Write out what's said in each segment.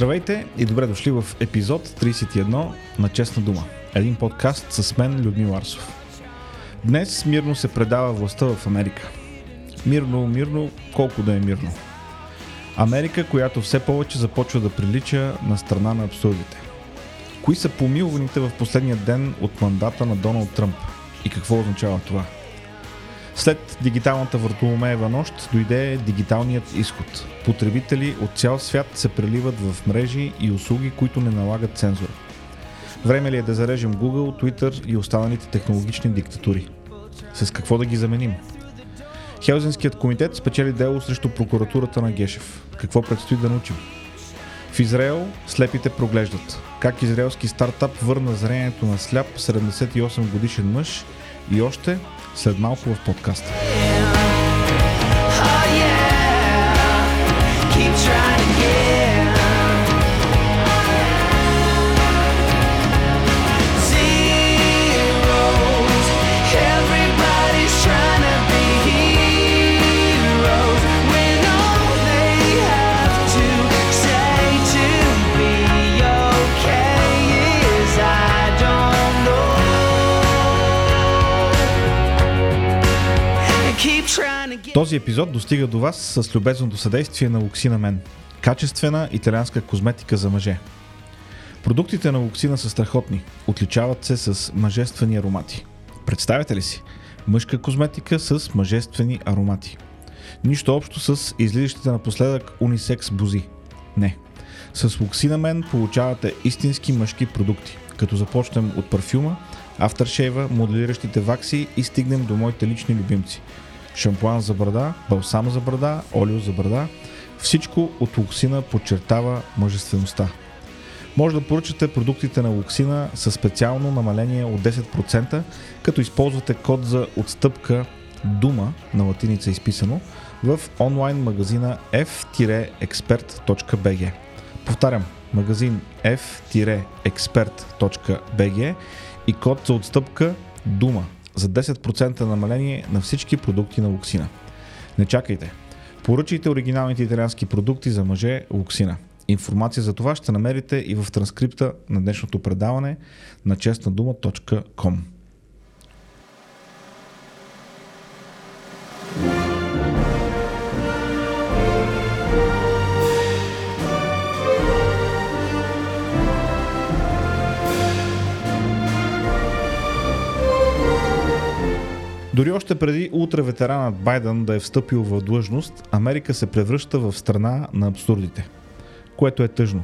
Здравейте и добре дошли в епизод 31 на Честна дума. Един подкаст с мен Людмил Арсов. Днес мирно се предава властта в Америка. Мирно, мирно, колко да е мирно. Америка, която все повече започва да прилича на страна на абсурдите. Кои са помилваните в последния ден от мандата на Доналд Тръмп? И какво означава това? След дигиталната Въртоломеева нощ дойде дигиталният изход. Потребители от цял свят се преливат в мрежи и услуги, които не налагат цензура. Време ли е да зарежем Google, Twitter и останалите технологични диктатури? С какво да ги заменим? Хелзинският комитет спечели дело срещу прокуратурата на Гешев. Какво предстои да научим? В Израел слепите проглеждат. Как израелски стартап върна зрението на сляп 78 годишен мъж и още след малко в подкаста. Този епизод достига до вас с любезното съдействие на Луксина Мен. Качествена италианска козметика за мъже. Продуктите на Луксина са страхотни. Отличават се с мъжествени аромати. Представете ли си? Мъжка козметика с мъжествени аромати. Нищо общо с излизащите напоследък унисекс бузи. Не. С Луксина Мен получавате истински мъжки продукти. Като започнем от парфюма, афтершейва, моделиращите вакси и стигнем до моите лични любимци. Шампуан за брада, балсам за брада, олио за брада. Всичко от Луксина подчертава мъжествеността. Може да поръчате продуктите на Луксина със специално намаление от 10%, като използвате код за отстъпка Дума на латиница изписано в онлайн магазина f-expert.bg. Повтарям, магазин f-expert.bg и код за отстъпка Дума за 10% намаление на всички продукти на Луксина. Не чакайте! Поръчайте оригиналните италиански продукти за мъже Луксина. Информация за това ще намерите и в транскрипта на днешното предаване на честнадума.com. Дори още преди ултраветеранът Байден да е встъпил в длъжност, Америка се превръща в страна на абсурдите, което е тъжно.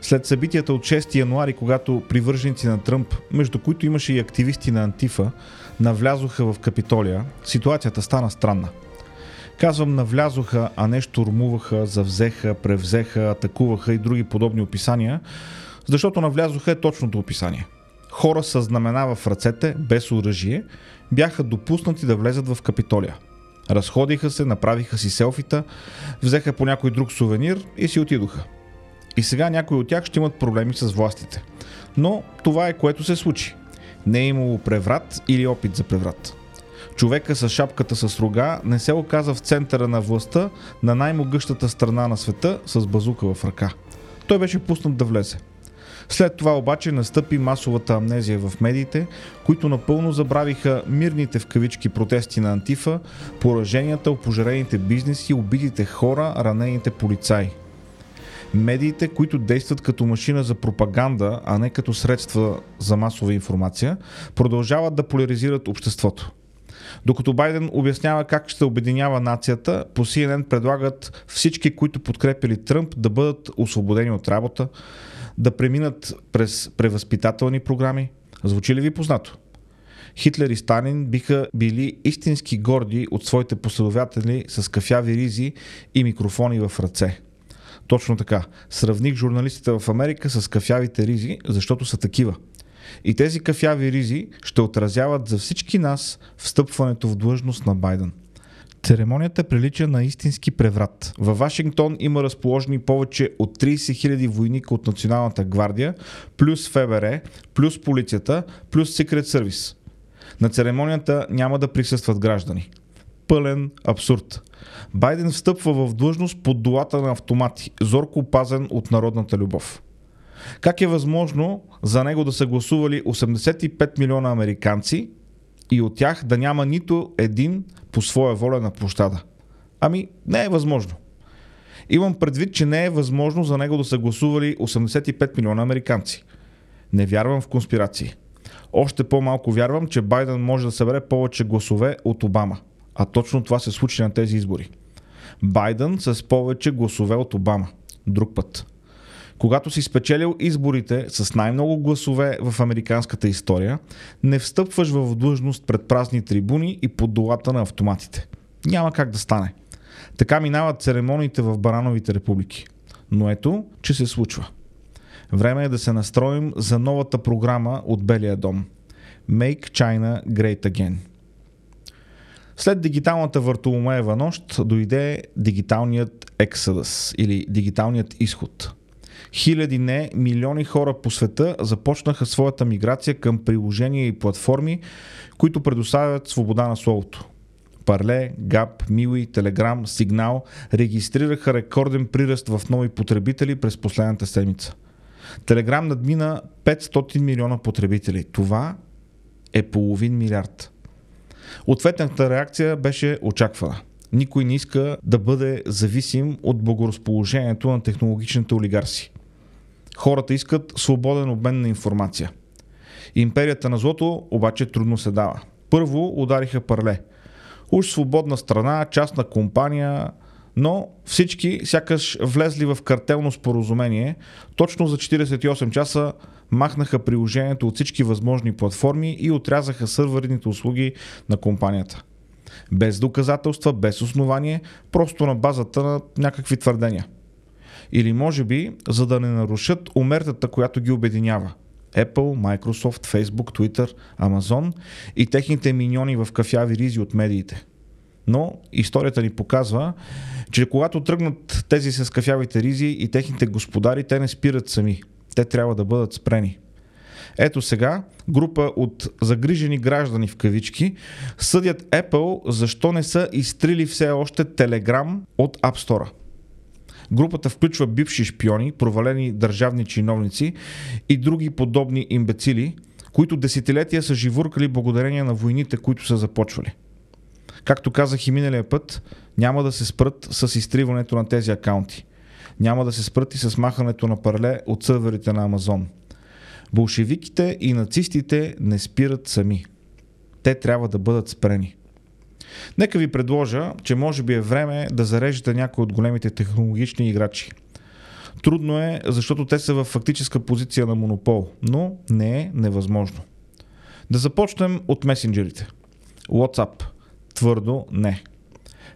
След събитията от 6 януари, когато привърженици на Тръмп, между които имаше и активисти на Антифа, навлязоха в Капитолия, ситуацията стана странна. Казвам навлязоха, а не штурмуваха, завзеха, превзеха, атакуваха и други подобни описания, защото навлязоха е точното описание. Хора с знамена в ръцете, без оръжие, бяха допуснати да влезат в Капитолия. Разходиха се, направиха си селфита, взеха по някой друг сувенир и си отидоха. И сега някои от тях ще имат проблеми с властите. Но това е което се случи. Не е имало преврат или опит за преврат. Човека с шапката с рога не се оказа в центъра на властта на най-могъщата страна на света с базука в ръка. Той беше пуснат да влезе. След това обаче настъпи масовата амнезия в медиите, които напълно забравиха мирните в кавички протести на Антифа, пораженията, опожарените бизнеси, убитите хора, ранените полицаи. Медиите, които действат като машина за пропаганда, а не като средства за масова информация, продължават да поляризират обществото. Докато Байден обяснява как ще обединява нацията, по CNN предлагат всички, които подкрепили Тръмп, да бъдат освободени от работа, да преминат през превъзпитателни програми. Звучи ли ви познато? Хитлер и Сталин биха били истински горди от своите последователи с кафяви ризи и микрофони в ръце. Точно така. Сравних журналистите в Америка с кафявите ризи, защото са такива. И тези кафяви ризи ще отразяват за всички нас встъпването в длъжност на Байден. Церемонията прилича на истински преврат. Във Вашингтон има разположени повече от 30 000 войника от Националната гвардия, плюс ФБР, плюс полицията, плюс Secret Service. На церемонията няма да присъстват граждани. Пълен абсурд. Байден встъпва в длъжност под долата на автомати, зорко опазен от народната любов. Как е възможно за него да са гласували 85 милиона американци и от тях да няма нито един по своя воля на площада? Ами, не е възможно. Имам предвид, че не е възможно за него да са гласували 85 милиона американци. Не вярвам в конспирации. Още по-малко вярвам, че Байден може да събере повече гласове от Обама. А точно това се случи на тези избори. Байден с повече гласове от Обама. Друг път. Когато си спечелил изборите с най-много гласове в американската история, не встъпваш в длъжност пред празни трибуни и под долата на автоматите. Няма как да стане. Така минават церемониите в Барановите републики. Но ето, че се случва. Време е да се настроим за новата програма от Белия дом. Make China Great Again. След дигиталната въртоломеева нощ дойде дигиталният Exodus или дигиталният изход. Хиляди не, милиони хора по света започнаха своята миграция към приложения и платформи, които предоставят свобода на словото. Парле, Гап, Миуи, Телеграм, Сигнал регистрираха рекорден приръст в нови потребители през последната седмица. Телеграм надмина 500 милиона потребители. Това е половин милиард. Ответната реакция беше очаквана. Никой не иска да бъде зависим от благоразположението на технологичните олигарси. Хората искат свободен обмен на информация. Империята на злото обаче трудно се дава. Първо удариха парле. Уж свободна страна, частна компания, но всички сякаш влезли в картелно споразумение, точно за 48 часа махнаха приложението от всички възможни платформи и отрязаха сървърните услуги на компанията. Без доказателства, без основание, просто на базата на някакви твърдения. Или може би, за да не нарушат умертата, която ги обединява. Apple, Microsoft, Facebook, Twitter, Amazon и техните миньони в кафяви ризи от медиите. Но историята ни показва, че когато тръгнат тези с кафявите ризи и техните господари, те не спират сами. Те трябва да бъдат спрени. Ето сега група от загрижени граждани в кавички съдят Apple защо не са изтрили все още Telegram от App Store. Групата включва бивши шпиони, провалени държавни чиновници и други подобни имбецили, които десетилетия са живуркали благодарение на войните, които са започвали. Както казах и миналия път, няма да се спрат с изтриването на тези акаунти. Няма да се спрат и с махането на парале от сървърите на Амазон. Болшевиките и нацистите не спират сами. Те трябва да бъдат спрени. Нека ви предложа, че може би е време да зарежете някои от големите технологични играчи. Трудно е, защото те са в фактическа позиция на монопол, но не е невъзможно. Да започнем от месенджерите. WhatsApp. Твърдо не.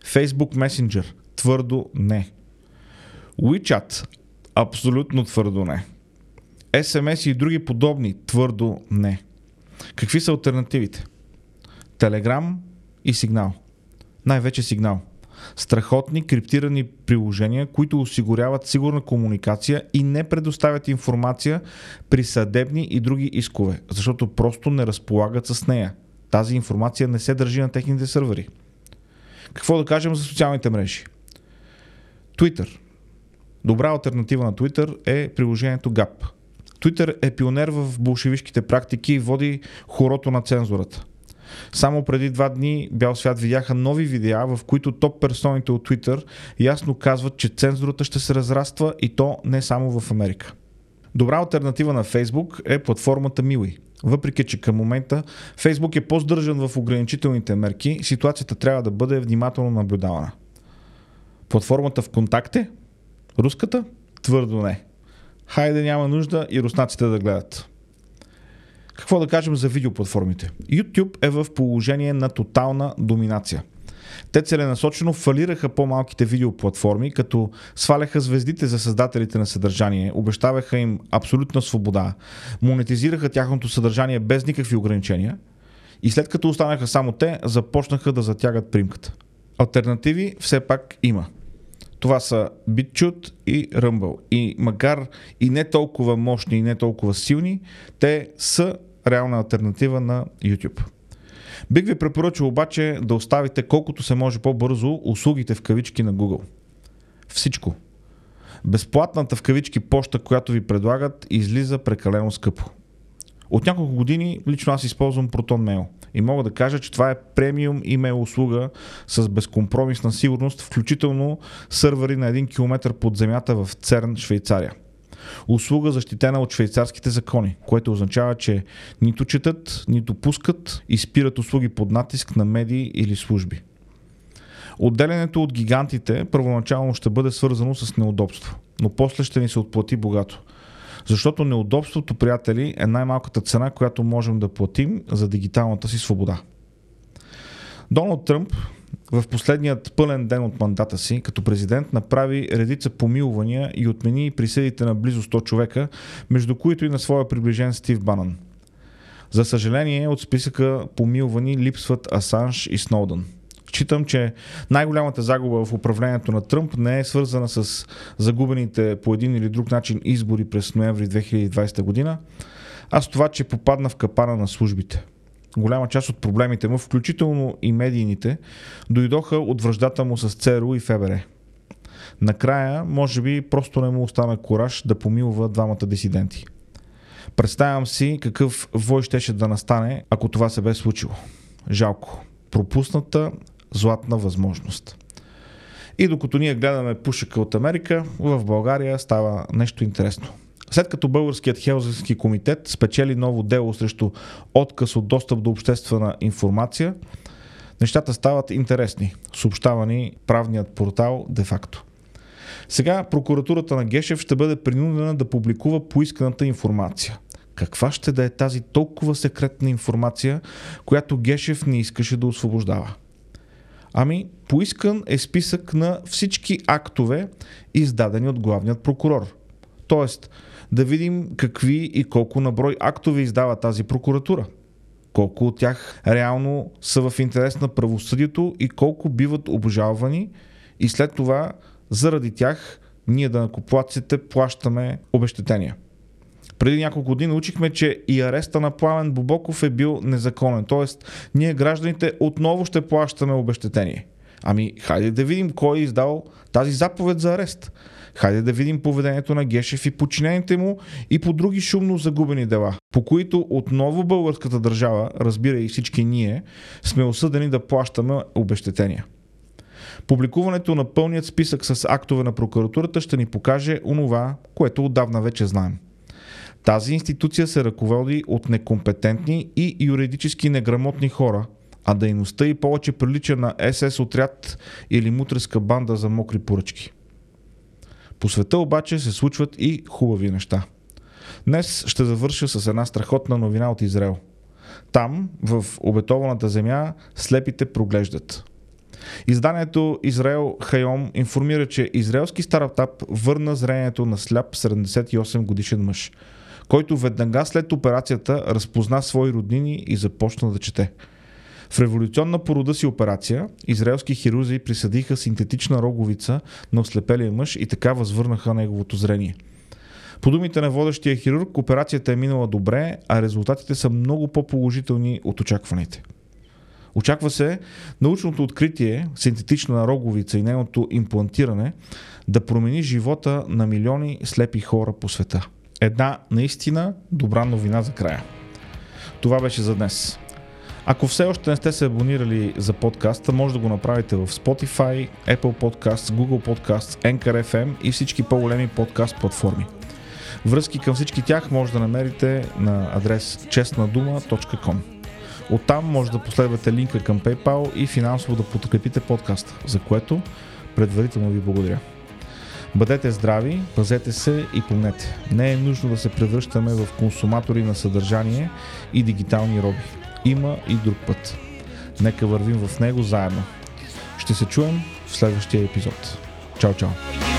Facebook Messenger. Твърдо не. WeChat. Абсолютно твърдо не. SMS и други подобни. Твърдо не. Какви са альтернативите? Telegram и сигнал. Най-вече сигнал. Страхотни криптирани приложения, които осигуряват сигурна комуникация и не предоставят информация при съдебни и други искове, защото просто не разполагат с нея. Тази информация не се държи на техните сървъри. Какво да кажем за социалните мрежи? Twitter. Добра альтернатива на Twitter е приложението GAP. Twitter е пионер в болшевишките практики и води хорото на цензурата. Само преди два дни бял свят видяха нови видеа, в които топ персоните от Twitter ясно казват, че цензурата ще се разраства и то не само в Америка. Добра альтернатива на Facebook е платформата Мили. Въпреки, че към момента Facebook е по-здържан в ограничителните мерки, ситуацията трябва да бъде внимателно наблюдавана. Платформата в контакте? Руската? Твърдо не. Хайде няма нужда и руснаците да гледат. Какво да кажем за видеоплатформите? YouTube е в положение на тотална доминация. Те целенасочено фалираха по-малките видеоплатформи, като сваляха звездите за създателите на съдържание, обещаваха им абсолютна свобода, монетизираха тяхното съдържание без никакви ограничения и след като останаха само те, започнаха да затягат примката. Альтернативи все пак има. Това са BitChute и Rumble. И макар и не толкова мощни и не толкова силни, те са реална альтернатива на YouTube. Бих ви препоръчал обаче да оставите колкото се може по-бързо услугите в кавички на Google. Всичко. Безплатната в кавички поща, която ви предлагат, излиза прекалено скъпо. От няколко години лично аз използвам ProtonMail и мога да кажа, че това е премиум имейл услуга с безкомпромисна сигурност, включително сървъри на 1 км под земята в Церн, Швейцария. Услуга защитена от швейцарските закони, което означава, че нито четат, нито пускат и спират услуги под натиск на медии или служби. Отделянето от гигантите първоначално ще бъде свързано с неудобство, но после ще ни се отплати богато. Защото неудобството, приятели, е най-малката цена, която можем да платим за дигиталната си свобода. Доналд Тръмп в последният пълен ден от мандата си като президент направи редица помилвания и отмени присъдите на близо 100 човека, между които и на своя приближен Стив Банан. За съжаление, от списъка помилвани липсват Асанж и Сноудън. Считам, че най-голямата загуба в управлението на Тръмп не е свързана с загубените по един или друг начин избори през ноември 2020 година, а с това, че попадна в капана на службите. Голяма част от проблемите му, включително и медийните, дойдоха от връждата му с ЦРУ и ФБР. Накрая, може би, просто не му остана кораж да помилва двамата дисиденти. Представям си какъв вой щеше да настане, ако това се бе случило. Жалко. Пропусната златна възможност. И докато ние гледаме пушека от Америка, в България става нещо интересно. След като Българският Хелзински комитет спечели ново дело срещу отказ от достъп до обществена информация, нещата стават интересни, съобщавани правният портал де-факто. Сега прокуратурата на Гешев ще бъде принудена да публикува поисканата информация. Каква ще да е тази толкова секретна информация, която Гешев не искаше да освобождава? Ами, поискан е списък на всички актове, издадени от главният прокурор. Тоест, да видим какви и колко наброй актове издава тази прокуратура. Колко от тях реално са в интерес на правосъдието и колко биват обжалвани и след това заради тях ние да накоплаците плащаме обещетения. Преди няколко години учихме, че и ареста на Пламен Бобоков е бил незаконен. Тоест, ние гражданите отново ще плащаме обещетение. Ами, хайде да видим кой е издал тази заповед за арест. Хайде да видим поведението на Гешев и подчинените му и по други шумно загубени дела, по които отново българската държава, разбира и всички ние, сме осъдени да плащаме обещетения. Публикуването на пълният списък с актове на прокуратурата ще ни покаже онова, което отдавна вече знаем. Тази институция се ръководи от некомпетентни и юридически неграмотни хора, а дейността и повече прилича на СС отряд или мутреска банда за мокри поръчки. По света обаче се случват и хубави неща. Днес ще завърша с една страхотна новина от Израел. Там, в обетованата земя, слепите проглеждат. Изданието Израел Хайом информира, че израелски стартап върна зрението на сляп 78 годишен мъж, който веднага след операцията разпозна свои роднини и започна да чете. В революционна порода си операция, израелски хирурзи присъдиха синтетична роговица на ослепелия мъж и така възвърнаха неговото зрение. По думите на водещия хирург, операцията е минала добре, а резултатите са много по-положителни от очакваните. Очаква се научното откритие, синтетична роговица и нейното имплантиране да промени живота на милиони слепи хора по света. Една наистина добра новина за края. Това беше за днес. Ако все още не сте се абонирали за подкаста, може да го направите в Spotify, Apple Podcasts, Google Podcasts, Anchor FM и всички по-големи подкаст платформи. Връзки към всички тях може да намерите на адрес честнадума.com. Оттам може да последвате линка към PayPal и финансово да подкрепите подкаста, за което предварително ви благодаря. Бъдете здрави, пазете се и помнете. Не е нужно да се превръщаме в консуматори на съдържание и дигитални роби. Има и друг път. Нека вървим в него заедно. Ще се чуем в следващия епизод. Чао, чао!